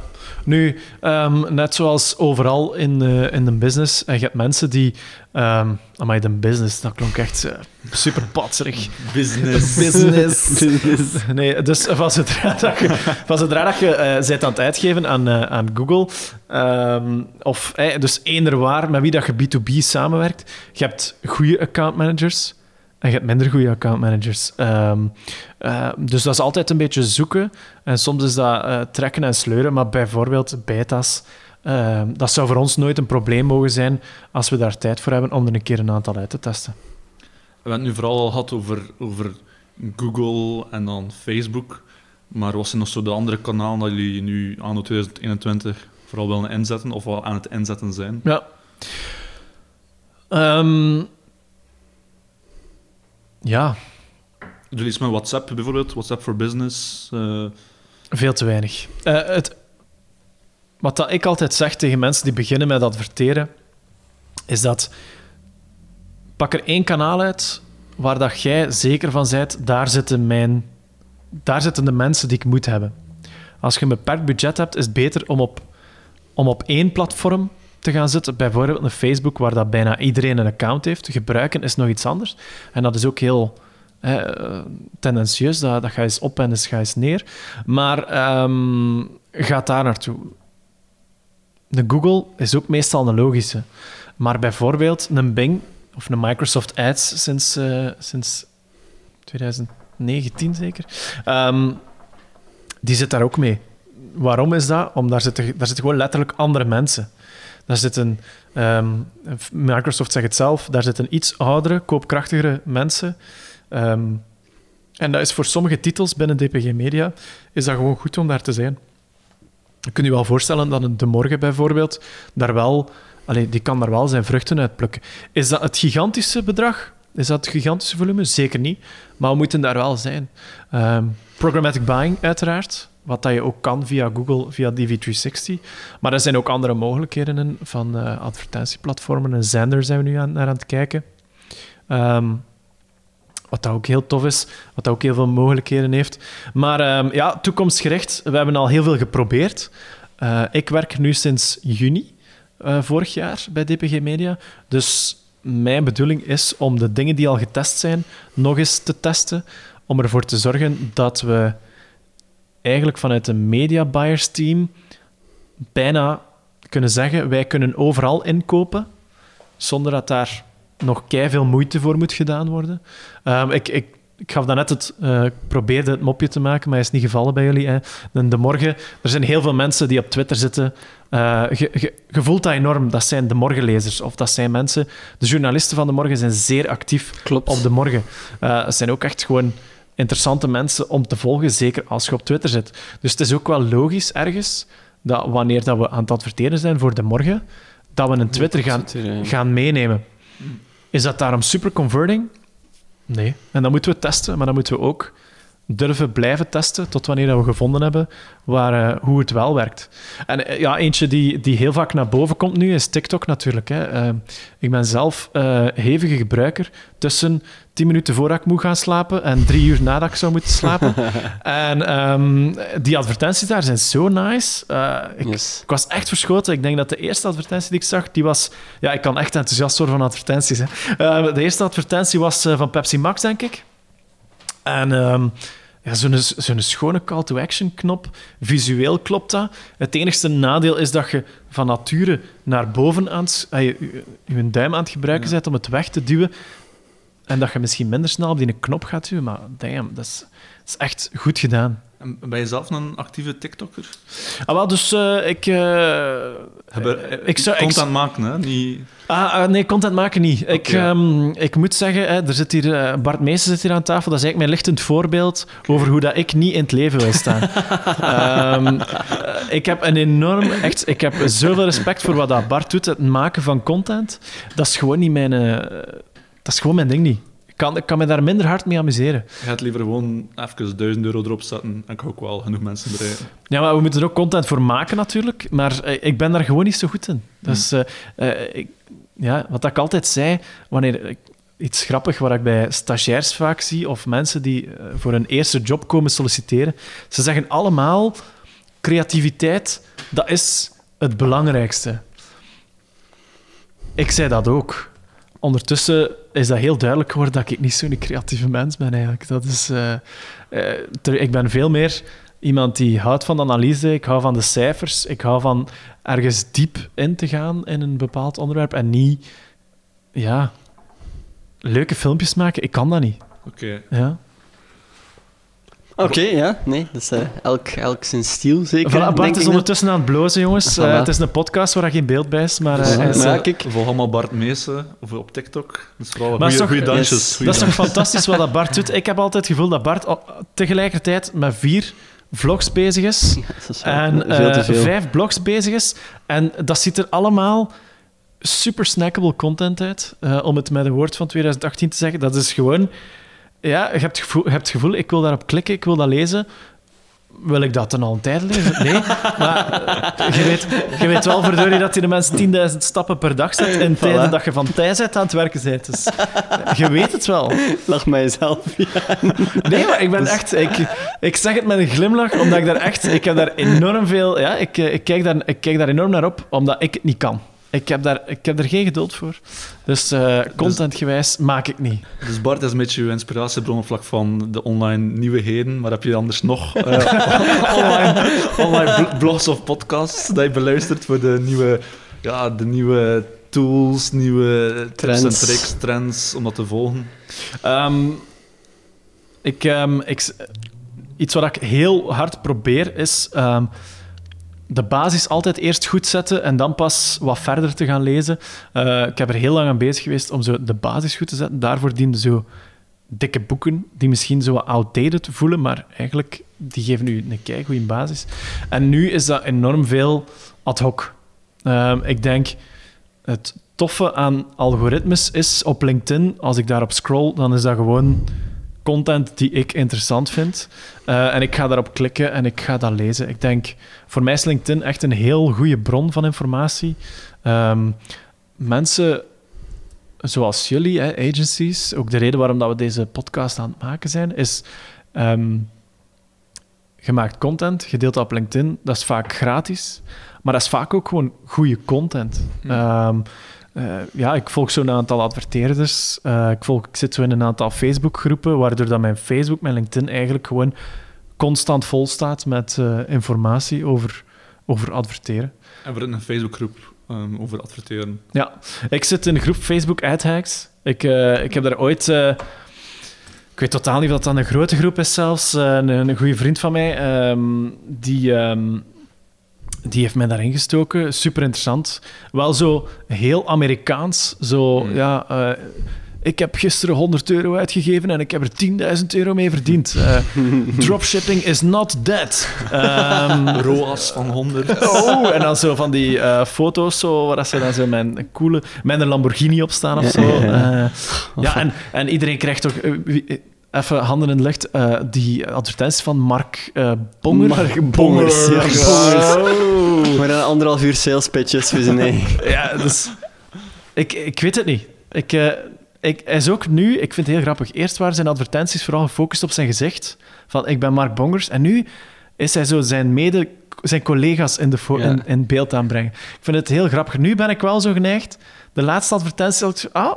Nu, um, net zoals overal in, uh, in de business, en je hebt mensen die... Um, amai, de business, dat klonk echt uh, super patserig. Business. business. business. Nee, dus van zodra dat je, van zodra dat je uh, bent aan het uitgeven aan, uh, aan Google, um, of eh, dus eender waar met wie dat je B2B samenwerkt, je hebt goede account managers, en je hebt minder goede accountmanagers. Um, uh, dus dat is altijd een beetje zoeken. En soms is dat uh, trekken en sleuren. Maar bijvoorbeeld beta's, uh, dat zou voor ons nooit een probleem mogen zijn als we daar tijd voor hebben om er een keer een aantal uit te testen. We hebben het nu vooral al gehad over, over Google en dan Facebook. Maar wat zijn nog zo de andere kanalen dat jullie nu anno 2021 vooral willen inzetten of al aan het inzetten zijn? Ja. Um, ja. Doe iets met WhatsApp bijvoorbeeld, WhatsApp for Business. Uh... Veel te weinig. Uh, het, wat dat ik altijd zeg tegen mensen die beginnen met adverteren, is dat pak er één kanaal uit waar dat jij zeker van bent, daar zitten, mijn, daar zitten de mensen die ik moet hebben. Als je een beperkt budget hebt, is het beter om op, om op één platform te gaan zitten. Bijvoorbeeld een Facebook, waar dat bijna iedereen een account heeft. Gebruiken is nog iets anders. En dat is ook heel eh, tendentieus. Dat, dat gaat eens op en dat gaat eens neer. Maar um, gaat daar naartoe. De Google is ook meestal een logische. Maar bijvoorbeeld een Bing of een Microsoft Ads sinds, uh, sinds 2019 zeker. Um, die zit daar ook mee. Waarom is dat? Omdat daar zitten, daar zitten gewoon letterlijk andere mensen. Daar zitten, um, Microsoft zegt het zelf, daar zitten iets oudere, koopkrachtigere mensen. Um, en dat is voor sommige titels binnen DPG Media is dat gewoon goed om daar te zijn. Je kunt je wel voorstellen dat een De Morgen bijvoorbeeld daar wel, allee, die kan daar wel zijn vruchten uit plukken. Is dat het gigantische bedrag? Is dat het gigantische volume? Zeker niet. Maar we moeten daar wel zijn. Um, programmatic buying, uiteraard. Wat dat je ook kan via Google, via DV360. Maar er zijn ook andere mogelijkheden van uh, advertentieplatformen. En zender zijn we nu aan, naar aan het kijken. Um, wat dat ook heel tof is, wat dat ook heel veel mogelijkheden heeft. Maar um, ja, toekomstgericht, we hebben al heel veel geprobeerd. Uh, ik werk nu sinds juni uh, vorig jaar bij DPG Media. Dus mijn bedoeling is om de dingen die al getest zijn, nog eens te testen. Om ervoor te zorgen dat we eigenlijk vanuit een media buyers team bijna kunnen zeggen: wij kunnen overal inkopen zonder dat daar nog veel moeite voor moet gedaan worden. Um, ik, ik, ik gaf daarnet het, uh, ik probeerde het mopje te maken, maar hij is niet gevallen bij jullie. Hè. De, de morgen, er zijn heel veel mensen die op Twitter zitten. Uh, voelt dat enorm. Dat zijn de morgenlezers of dat zijn mensen. De journalisten van de morgen zijn zeer actief Klopt. op de morgen. Uh, het zijn ook echt gewoon interessante mensen om te volgen, zeker als je op Twitter zit. Dus het is ook wel logisch ergens dat wanneer dat we aan het adverteren zijn voor de morgen, dat we een Twitter gaan, gaan meenemen. Is dat daarom super converting? Nee. En dan moeten we testen, maar dan moeten we ook durven blijven testen tot wanneer we gevonden hebben waar, uh, hoe het wel werkt. En uh, ja, eentje die, die heel vaak naar boven komt nu is TikTok natuurlijk. Hè. Uh, ik ben zelf hevige gebruiker tussen 10 minuten voordat ik moet gaan slapen en drie uur nadat ik zou moeten slapen. en um, die advertenties daar zijn zo nice. Ik, yes. ik, was echt verschoten. Ik denk dat de eerste advertentie die ik zag, die was... Ja, ik kan echt enthousiast worden van advertenties. Hè. de eerste advertentie was van Pepsi Max, denk ik. En um, ja, zo'n zo'n schone call-to-action knop, visueel klopt dat. Het enigste nadeel is dat je van nature naar boven aan het, je, je, duim aan het gebruiken ja. bent om het weg te duwen. En dat je misschien minder snel op die knop gaat duwen. Maar damn, dat is, dat is echt goed gedaan. En ben je zelf een actieve TikToker? Ah, wel, dus uh, ik... Uh, ik zou, content ik, maken, hè? Niet... Ah, uh, nee, content maken niet. Okay. Ik, um, ik moet zeggen, hè, er zit hier, Bart Meester zit hier aan tafel. Dat is eigenlijk mijn lichtend voorbeeld okay. over hoe dat ik niet in het leven wil staan. um, ik heb een enorm... Echt, ik heb zoveel respect voor wat dat Bart doet, het maken van content. Dat is gewoon niet mijn... dat is gewoon mijn ding niet kan, ik kan me daar minder hard mee amuseren. Je gaat liever gewoon even 1000 euro erop zetten en kan ook wel genoeg mensen bereiken. Ja, maar we moeten er ook content voor maken natuurlijk. Maar eh, ik ben daar gewoon niet zo goed in. Dus uh, uh, ik, ja, wat ik altijd zei, wanneer iets grappig wat ik bij stagiairs vaak zie, of mensen die voor een eerste job komen solliciteren, ze zeggen allemaal: creativiteit, dat is het belangrijkste. Ik zei dat ook ondertussen is dat heel duidelijk geworden dat ik niet zo'n creatieve mens ben eigenlijk. Dat is, uh, uh, ik ben veel meer iemand die houdt van de analyse, ik hou van de cijfers, ik hou van ergens diep in te gaan in een bepaald onderwerp en niet ja, leuke filmpjes maken. Ik kan dat niet. Oké. Ja. Oké, ja. Nee, dat is uh, elk, elk zijn stijl, zeker. Voilà, Bart is ondertussen aan het blozen, jongens. Uh, het is een podcast waar geen beeld bij is, maar... Uh, ja, kijk. Volg allemaal Bart Meesen op TikTok. Dat is vooral goede, goede dansjes. dat is toch fantastisch wat dat Bart doet. Ik heb altijd het gevoel dat Bart tegelijkertijd met vier vlogs bezig is. is en vijf blogs bezig is. En dat ziet er allemaal super snackable content uit. om het met een woord van 2018 te zeggen. Dat is gewoon ja, je hebt, gevoel, je hebt het gevoel, ik wil daarop klikken, ik wil dat lezen. Wil ik dat dan al een tijd lezen? Nee. Maar je weet, je weet wel, verdorie, dat die de mensen 10.000 stappen per dag zet in tijden dat je van tijd bent aan het werken bent. Dus je weet het wel. Lach mij zelf. Nee, maar ik ben dus- echt... Ik, ik zeg het met een glimlach, omdat ik daar echt... Ik heb daar enorm veel... Ja, ik, ik, kijk daar, ik kijk daar enorm naar op, omdat ik het niet kan. Ik heb, daar, ik heb er geen geduld voor. Dus uh, contentgewijs maak ik niet. Dus Bart is een beetje je inspiratiebron op vlak van de online nieuwigheden. Maar heb je anders nog uh, online, online blogs of podcasts dat je beluistert voor de nieuwe, ja, de nieuwe tools, nieuwe trends. en tricks, trends, om dat te volgen? Um, ik, um, ik, iets wat ik heel hard probeer is... Um, de basis altijd eerst goed zetten en dan pas wat verder te gaan lezen. Uh, ik heb er heel lang aan bezig geweest om zo de basis goed te zetten. Daarvoor dienen zo dikke boeken die misschien zo outdated voelen, maar eigenlijk die geven nu een kei goede basis. En nu is dat enorm veel ad hoc. Uh, ik denk het toffe aan algoritmes is op LinkedIn, als ik daarop scroll, dan is dat gewoon content die ik interessant vind. Uh, en ik ga daarop klikken en ik ga dat lezen. Ik denk, voor mij is LinkedIn echt een heel goede bron van informatie. Um, mensen zoals jullie, hè, agencies, ook de reden waarom dat we deze podcast aan het maken zijn, is um, gemaakt content, gedeeld op LinkedIn. Dat is vaak gratis, maar dat is vaak ook gewoon goede content. Hm. Um, uh, ja, ik volg zo'n aantal adverteerders. Uh, ik, volg, ik zit zo in een aantal Facebookgroepen, waardoor dat mijn Facebook, mijn LinkedIn eigenlijk gewoon constant vol staat met uh, informatie over, over adverteren. En we een Facebookgroep um, over adverteren. Ja, ik zit in een groep Facebook AdHacks. Ik, ik heb daar ooit... ik weet totaal niet of dat dan een grote groep is zelfs. een, een goede vriend van mij, um, die... Um, die heeft mij daarin gestoken. Super interessant. Wel zo heel Amerikaans. Zo, mm. ja... Uh, ik heb gisteren 100 euro uitgegeven en ik heb er 10.000 euro mee verdiend. Uh, dropshipping is not dead. Um, ROAS van 100. Oh, en dan zo van die uh, foto's zo, waar ze dan zo mijn coole... Een Lamborghini op staan of zo. Uh, ja, en, en iedereen krijgt toch... Even handen in de lucht. Uh, die advertenties van Mark uh, Bonger. Mark Bongers. Ja, Bongers. Maar dan anderhalf uur sales pitches voor zijn nee. ja, dus... Ik, ik weet het niet. Ik, uh, ik, hij is ook nu... Ik vind het heel grappig. Eerst waren zijn advertenties vooral gefocust op zijn gezicht. Van, ik ben Mark Bongers. En nu is hij zo zijn mede... Zijn collega's in, de ja. in, in beeld aanbrengen. Ik vind het heel grappig. Nu ben ik wel zo geneigd. De laatste advertentie... Ah,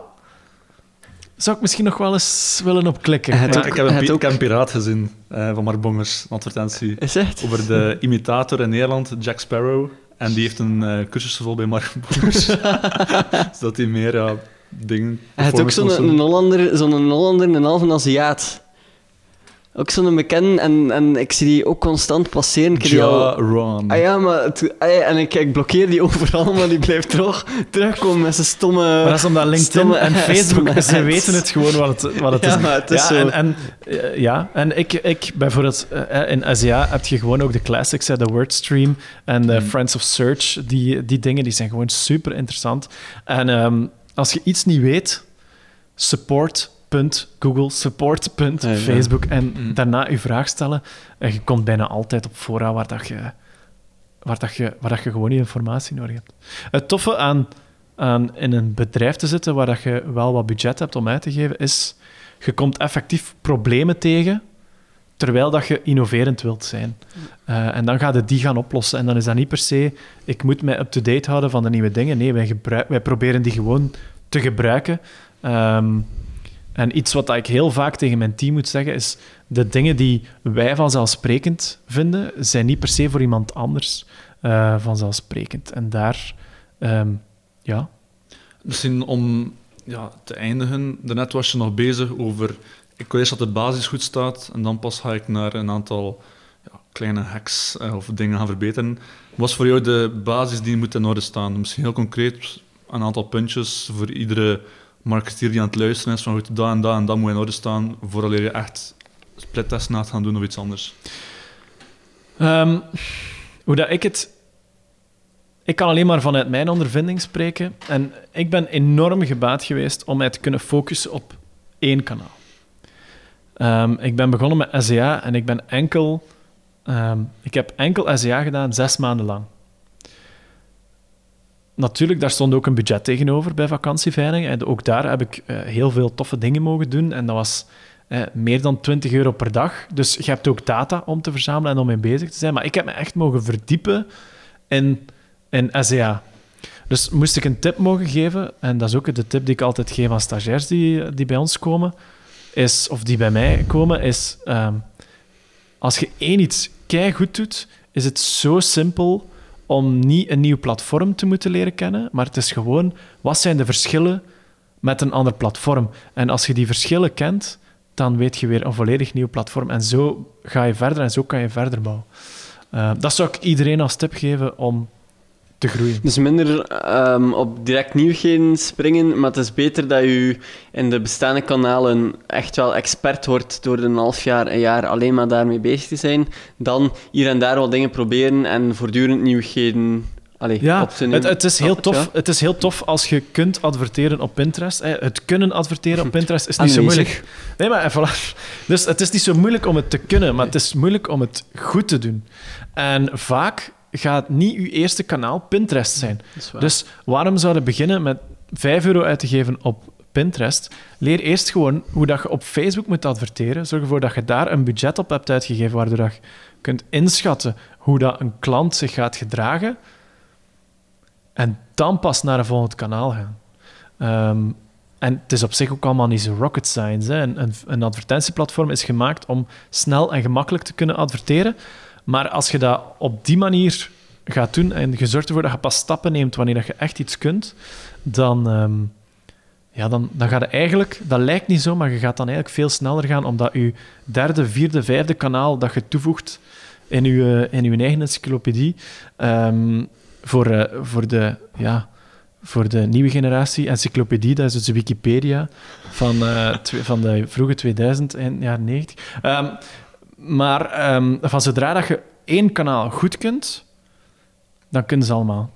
zou ik misschien nog wel eens willen opklikken. Ja, ook, ik, heb een, ik heb een piraat gezien uh, van Mark Bongers, een advertentie. Is echt? Over de imitator in Nederland, Jack Sparrow. En die heeft een uh, cursus vol bij Mark Bongers. Zodat hij meer ja, dingen... Hij heeft ook zo'n Hollander, zo'n Hollander, een halve Aziat. Ook zo'n bekende, en, en ik zie die ook constant passeren. Ik ja, al... Ron. Ah ja, maar... Het, ah ja, en ik, ik blokkeer die overal, maar die blijft toch terugkomen met zijn stomme... Maar dat is omdat LinkedIn en Facebook, ze weten het gewoon wat het, wat het ja, is. Maar het is ja, zo. En, en, uh, ja, en ik, ik bijvoorbeeld... Uh, in Asia heb je gewoon ook de classics, de Wordstream en de mm. Friends of Search. Die, die dingen die zijn gewoon super interessant. En um, als je iets niet weet, support Google, support, Facebook en mm. daarna je vraag stellen. En je komt bijna altijd op fora waar, dat je, waar, dat je, waar dat je gewoon die informatie nodig hebt. Het toffe aan, aan in een bedrijf te zitten waar dat je wel wat budget hebt om uit te geven, is je komt effectief problemen tegen terwijl dat je innoverend wilt zijn. Uh, en dan ga je die gaan oplossen. En dan is dat niet per se, ik moet mij up-to-date houden van de nieuwe dingen. Nee, wij, wij proberen die gewoon te gebruiken. Um, en iets wat ik heel vaak tegen mijn team moet zeggen is: de dingen die wij vanzelfsprekend vinden, zijn niet per se voor iemand anders uh, vanzelfsprekend. En daar, um, ja. Misschien om ja, te eindigen, daarnet was je nog bezig over. Ik wil eerst dat de basis goed staat en dan pas ga ik naar een aantal ja, kleine hacks uh, of dingen gaan verbeteren. Wat voor jou de basis die moet in orde staan? Misschien heel concreet een aantal puntjes voor iedere marketeer die aan het luisteren is van goed, dat en dat en dat moet in orde staan voordat je echt splittesten gaat gaan doen of iets anders? Um, hoe dat ik het... Ik kan alleen maar vanuit mijn ondervinding spreken. En ik ben enorm gebaat geweest om mij te kunnen focussen op één kanaal. Um, ik ben begonnen met SEA en ik ben enkel... Um, ik heb enkel SEA gedaan zes maanden lang natuurlijk, daar stond ook een budget tegenover bij vakantieveiling. En ook daar heb ik uh, heel veel toffe dingen mogen doen. En dat was uh, meer dan 20 euro per dag. Dus je hebt ook data om te verzamelen en om mee bezig te zijn. Maar ik heb me echt mogen verdiepen in, in SEA. Dus moest ik een tip mogen geven, en dat is ook de tip die ik altijd geef aan stagiairs die, die bij ons komen, is, of die bij mij komen, is um, als je één iets goed doet, is het zo simpel om niet een nieuw platform te moeten leren kennen, maar het is gewoon, wat zijn de verschillen met een ander platform? En als je die verschillen kent, dan weet je weer een volledig nieuw platform. En zo ga je verder en zo kan je verder bouwen. Uh, dat zou ik iedereen als tip geven om te groeien. Dus minder um, op direct nieuwheden springen, maar het is beter dat je in de bestaande kanalen echt wel expert wordt door een half jaar, een jaar alleen maar daarmee bezig te zijn, dan hier en daar wat dingen proberen en voortdurend nieuwigheden Allee, ja, op te het, het, is heel tof, ja. het is heel tof als je kunt adverteren op Pinterest. Het kunnen adverteren op Pinterest is niet zo moeilijk. Nee, maar voilà. Dus het is niet zo moeilijk om het te kunnen, maar het is moeilijk om het goed te doen. En vaak gaat niet uw eerste kanaal Pinterest zijn. Dus waarom zouden beginnen met 5 euro uit te geven op Pinterest? Leer eerst gewoon hoe dat je op Facebook moet adverteren. Zorg ervoor dat je daar een budget op hebt uitgegeven, waardoor je kunt inschatten hoe dat een klant zich gaat gedragen. En dan pas naar een volgend kanaal gaan. Um, en het is op zich ook allemaal niet zo rocket science. Hè. Een, een, een advertentieplatform is gemaakt om snel en gemakkelijk te kunnen adverteren. Maar als je dat op die manier gaat doen en je zorgt ervoor dat je pas stappen neemt wanneer dat je echt iets kunt, dan, um, ja, dan, dan gaat het eigenlijk, dat lijkt niet zo, maar je gaat dan eigenlijk veel sneller gaan, omdat je derde, vierde, vijfde kanaal dat je toevoegt in je, in je eigen encyclopedie, um, voor, uh, voor de, ja, voor de nieuwe generatie. Encyclopedie, dat is dus Wikipedia van, uh, van de vroege 2000 en jaren 90. Um, maar um, van zodra dat je één kanaal goed kunt, dan kunnen ze allemaal.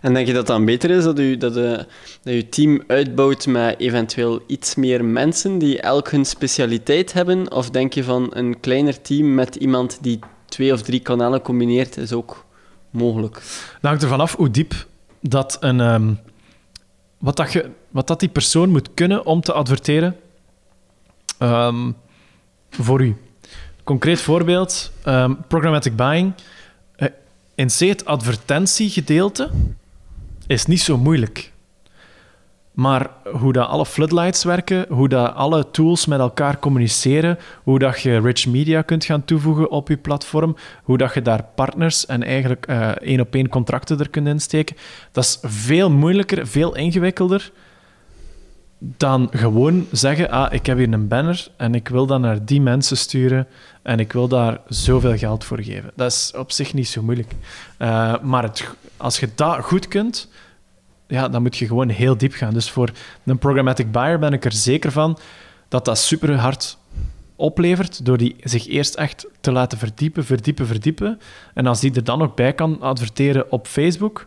En denk je dat het dan beter is dat je, dat, de, dat je team uitbouwt met eventueel iets meer mensen die elk hun specialiteit hebben? Of denk je van een kleiner team met iemand die twee of drie kanalen combineert, is ook mogelijk? Dat hangt er vanaf hoe diep dat een... Um, wat, dat je, wat dat die persoon moet kunnen om te adverteren um, voor u. Concreet voorbeeld, um, programmatic buying in C, het advertentiegedeelte is niet zo moeilijk. Maar hoe dat alle floodlights werken, hoe dat alle tools met elkaar communiceren, hoe dat je rich media kunt gaan toevoegen op je platform, hoe dat je daar partners en eigenlijk uh, één op één contracten er kunt insteken, dat is veel moeilijker, veel ingewikkelder dan gewoon zeggen, ah, ik heb hier een banner en ik wil dat naar die mensen sturen en ik wil daar zoveel geld voor geven. Dat is op zich niet zo moeilijk. Uh, maar het, als je dat goed kunt, ja, dan moet je gewoon heel diep gaan. Dus voor een programmatic buyer ben ik er zeker van dat dat super hard oplevert door die zich eerst echt te laten verdiepen, verdiepen, verdiepen. En als die er dan ook bij kan adverteren op Facebook,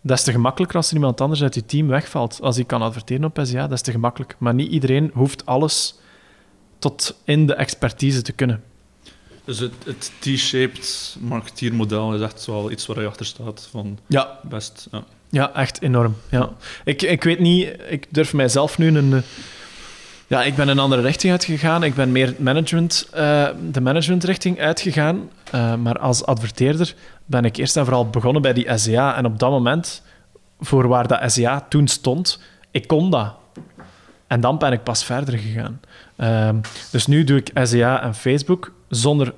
dat is te gemakkelijker als er iemand anders uit je team wegvalt. Als hij kan adverteren op SEA, dat is te gemakkelijk. Maar niet iedereen hoeft alles tot in de expertise te kunnen. Dus het, het T-shaped marketeermodel is echt wel iets waar je achter staat. Van ja. Best, ja. ja, echt enorm. Ja. Ik, ik weet niet, ik durf mijzelf nu een. Ja, ik ben een andere richting uitgegaan. Ik ben meer management, uh, de managementrichting uitgegaan. Uh, maar als adverteerder ben ik eerst en vooral begonnen bij die SEA. En op dat moment, voor waar dat SEA toen stond, ik kon dat. En dan ben ik pas verder gegaan. Uh, dus nu doe ik SEA en Facebook zonder...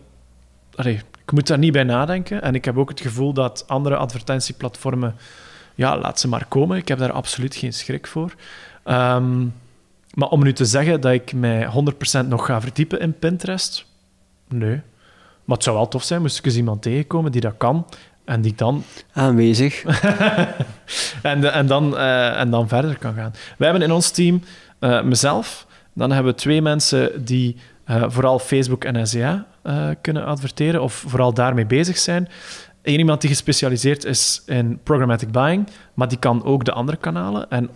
Ik moet daar niet bij nadenken. En ik heb ook het gevoel dat andere advertentieplatformen... Ja, laat ze maar komen. Ik heb daar absoluut geen schrik voor. Um, maar om nu te zeggen dat ik mij 100% nog ga verdiepen in Pinterest... Nee. Maar het zou wel tof zijn, moest ik eens iemand tegenkomen die dat kan. En die dan... Aanwezig. en, en, dan, uh, en dan verder kan gaan. Wij hebben in ons team uh, mezelf. Dan hebben we twee mensen die uh, vooral Facebook en SEA kunnen adverteren. Of vooral daarmee bezig zijn. Eén iemand die gespecialiseerd is in programmatic buying. Maar die kan ook de andere kanalen. En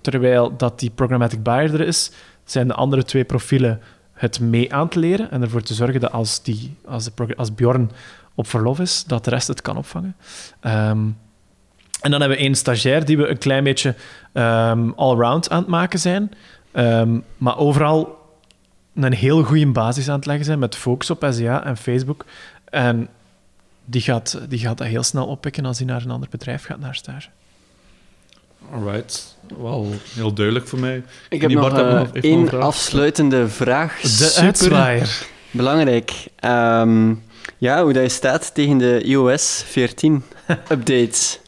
terwijl dat die programmatic buyer er is, zijn de andere twee profielen het mee aan te leren en ervoor te zorgen dat als, die, als, de, als Bjorn op verlof is, dat de rest het kan opvangen. Um, en dan hebben we één stagiair die we een klein beetje um, all-round aan het maken zijn, um, maar overal een heel goede basis aan het leggen zijn met focus op SEA en Facebook. En die gaat, die gaat dat heel snel oppikken als hij naar een ander bedrijf gaat naar stage. Alright, wel heel duidelijk voor mij. Ik heb nog, uh, één afsluitende vraag. De Super belangrijk. Um, ja, hoe dat je staat tegen de iOS 14 updates.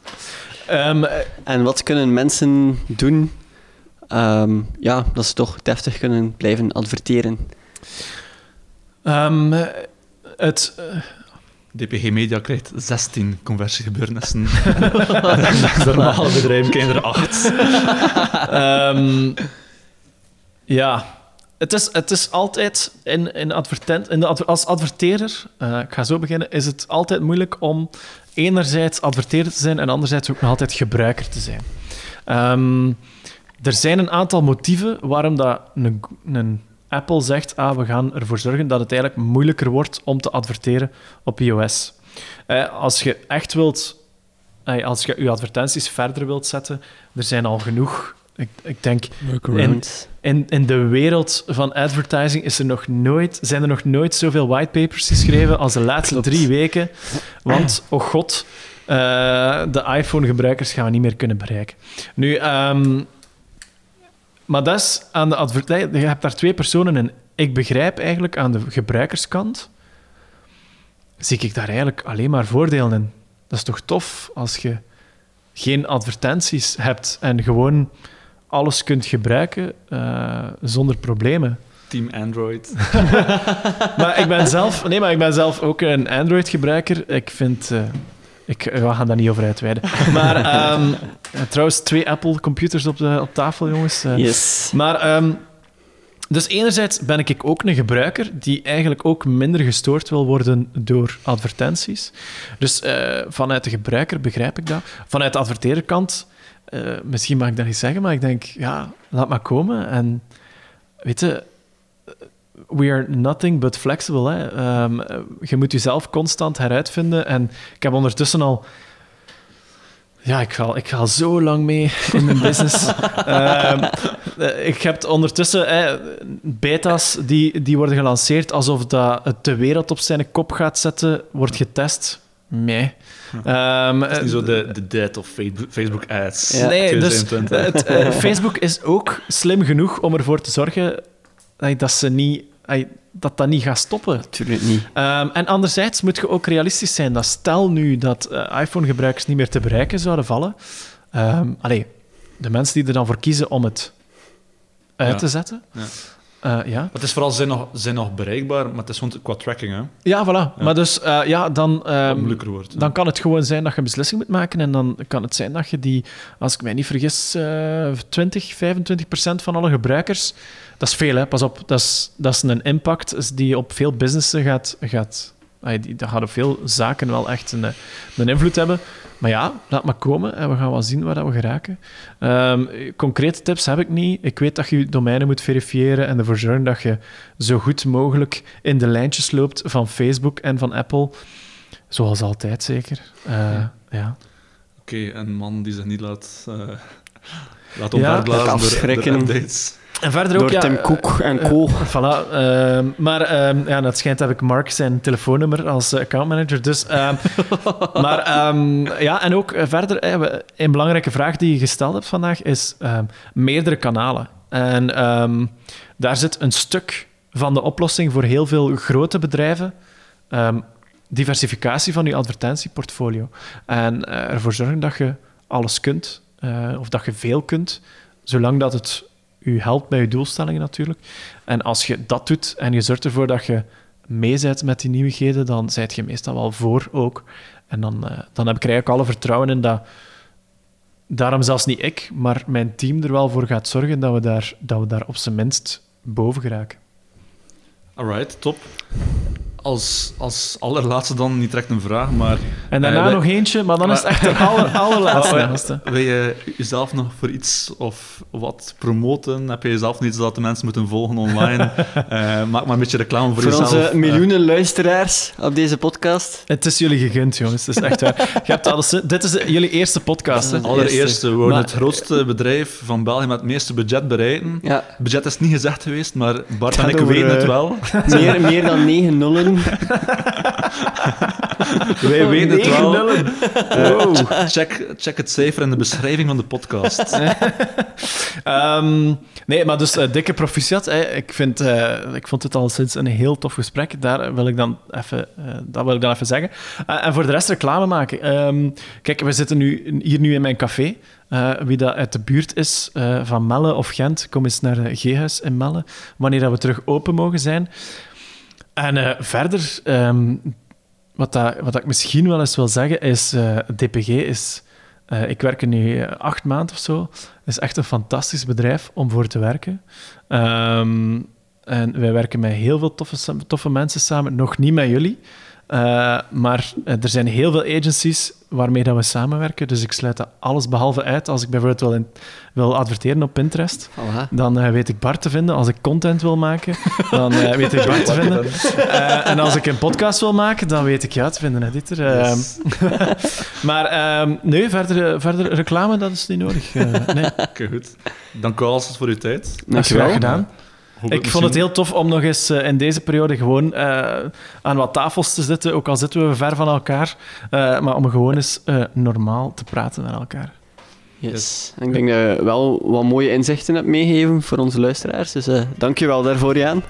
um, en wat kunnen mensen doen um, ja, dat ze toch deftig kunnen blijven adverteren? het... DPG Media krijgt 16 conversiegebeurnissen. en normale bedrijven krijgen er 8. um, ja, het is, het is altijd in, in, advertent, in de als adverteerder, uh, ik ga zo beginnen, is het altijd moeilijk om enerzijds adverteerder te zijn en anderzijds ook nog altijd gebruiker te zijn. Um, er zijn een aantal motieven waarom dat een, een Apple zegt, ah, we gaan ervoor zorgen dat het eigenlijk moeilijker wordt om te adverteren op iOS. Eh, als je echt wilt, eh, als je je advertenties verder wilt zetten, er zijn al genoeg. Ik, ik denk, in, in, in, de wereld van advertising is er nog nooit, zijn er nog nooit zoveel whitepapers geschreven als de laatste drie weken. Want, oh god, uh, de iPhone-gebruikers gaan we niet meer kunnen bereiken. Nu, um, maar dat is aan de advertentie. Je hebt daar twee personen en ik begrijp eigenlijk aan de gebruikerskant. Zie ik daar eigenlijk alleen maar voordelen in. Dat is toch tof als je geen advertenties hebt en gewoon alles kunt gebruiken uh, zonder problemen. Team Android. maar ik ben zelf, nee, maar ik ben zelf ook een Android-gebruiker. Ik vind uh, Ik, we gaan daar niet over uitweiden. Maar ehm, trouwens, twee Apple-computers op, de, op tafel, jongens. Eh, Yes. Maar, ehm, dus enerzijds ben ik ook een gebruiker die eigenlijk ook minder gestoord wil worden door advertenties. Dus eh, vanuit de gebruiker begrijp ik dat. Vanuit de adverteerderkant, eh, misschien mag ik dat niet zeggen, maar ik denk, ja, laat maar komen. En weet je, we are nothing but flexible. Hè. Ehm, je moet jezelf constant heruitvinden. En ik heb ondertussen al ja, ik ga, ik ga zo lang mee in mijn business. Ehm, eh, ik heb ondertussen eh, beta's die, die worden gelanceerd alsof dat het de wereld op zijn kop gaat zetten, wordt getest. Nee. Ehm, Het is niet zo de, de dead of Facebook ads. Ja. Nee, dus 2020. het, eh, Facebook is ook slim genoeg om ervoor te zorgen eh, dat ze niet, dat, dat niet gaat stoppen. Natuurlijk niet. Ehm, en anderzijds moet je ook realistisch zijn. Dat stel nu dat eh, iPhone-gebruikers niet meer te bereiken zouden vallen. Ehm allee, de mensen die er dan voor kiezen om het uit Ja. te zetten. Ja. Eh, ja. Het is vooral, ze zijn nog, zijn nog bereikbaar, maar het is gewoon qua tracking, hè. ja, voilà. Maar dus, eh, ja, dan, ehm, moeilijker wordt. hè. dan kan het gewoon zijn dat je een beslissing moet maken. En dan kan het zijn dat je die, als ik mij niet vergis, eh 20, 25 procent van alle gebruikers. Dat is veel, hè? pas op. Dat is, dat is een impact die op veel businessen gaat. gaat die, dat gaat op veel zaken wel echt een, een invloed hebben. Maar ja, laat maar komen en we gaan wel zien waar dat we geraken. Ehm, concrete tips heb ik niet. Ik weet dat je je domeinen moet verifiëren en ervoor zorgen dat je zo goed mogelijk in de lijntjes loopt van Facebook en van Apple. Zoals altijd, zeker. Eh, ja. Oké, een man die zich niet laat, eh laat Ja, door updates. En verder ook, Door ja, Tim eh, Cook en co. Voilà. ehm, maar ehm, ja, dat schijnt heb ik Mark zijn telefoonnummer als eh, accountmanager. Dus, ehm, maar ja, en ook verder, een belangrijke vraag die je gesteld hebt vandaag is meerdere kanalen. En daar zit een stuk van de oplossing voor heel veel grote bedrijven. Diversificatie van je advertentieportfolio. En ervoor zorgen dat je alles kunt, of dat je veel kunt, zolang dat het u helpt bij je doelstellingen natuurlijk. En als je dat doet en je zorgt ervoor dat je mee met die nieuwigheden, dan zijt je meestal wel voor ook. En dan, eh, dan heb ik er eigenlijk alle vertrouwen in dat, daarom zelfs niet ik, maar mijn team er wel voor gaat zorgen dat we daar, dat we daar op zijn minst boven geraken. Alright, top. Als, als allerlaatste dan, niet direct een vraag, maar En daarna Eh, wij- nog eentje, maar dan is het echt de aller, allerlaatste. Gasten. wil je jezelf nog voor iets of wat promoten? Heb je jezelf niet dat de mensen moeten volgen online? Eh, maak maar een beetje reclame voor, Voor jezelf. onze Eh, miljoenen luisteraars op deze podcast. Het is jullie gegund, jongens. Het is echt waar. Je hebt alles, dit is jullie eerste podcast. Hè? Ja. Allereerst, we worden Maar- het grootste bedrijf van België met het meeste budget bereiken. Ja, Het budget is niet gezegd geweest, maar Bart en ik weten het eh, wel. meer, meer dan negen nullen. Wij weten het wel. nullen. Eh, check, check het cijfer in de beschrijving van de podcast. Ehm, nee, maar dus eh, dikke proficiat. Hè. Ik, vind, eh, ik vond het al sinds een heel tof gesprek. Daar wil ik dan even, dat wil ik dan even zeggen. En voor de rest reclame maken. Ehm, kijk, we zitten nu, hier nu in mijn café. Wie dat uit de buurt is van Melle of Gent, kom eens naar de G-huis in Melle, wanneer dat we terug open mogen zijn. En eh, verder, ehm, wat, dat, wat ik misschien wel eens wil zeggen, is eh, DPG is... eh, ik werk er nu acht maanden of zo. Is echt een fantastisch bedrijf om voor te werken. Ehm, en wij werken met heel veel toffe, toffe mensen samen. Nog niet met jullie. Eh, maar eh, er zijn heel veel agencies waarmee dat we samenwerken. Dus ik sluit dat alles behalve uit. Als ik bijvoorbeeld wil, in- wil adverteren op Pinterest, dan eh, weet ik Bart te vinden. Als ik content wil maken, dan weet ik Bart te vinden. Eh, en als ik een podcast wil maken, dan weet ik jou te vinden, hè, Dieter. Ehm, Yes. maar ehm, nee, verder, verder reclame, dat is niet nodig. Eh, nee, Oké, goed. Dank u wel voor uw tijd. is Dankjewel. graag gedaan. Ik vond het heel tof om nog eens eh, in deze periode gewoon eh, aan wat tafels te zitten, ook al zitten we ver van elkaar, eh, maar om gewoon eens eh, normaal te praten met elkaar. Yes. En Ik denk dat je wel wat mooie inzichten hebt meegegeven voor onze luisteraars. Dus eh dankjewel daarvoor, Jaan.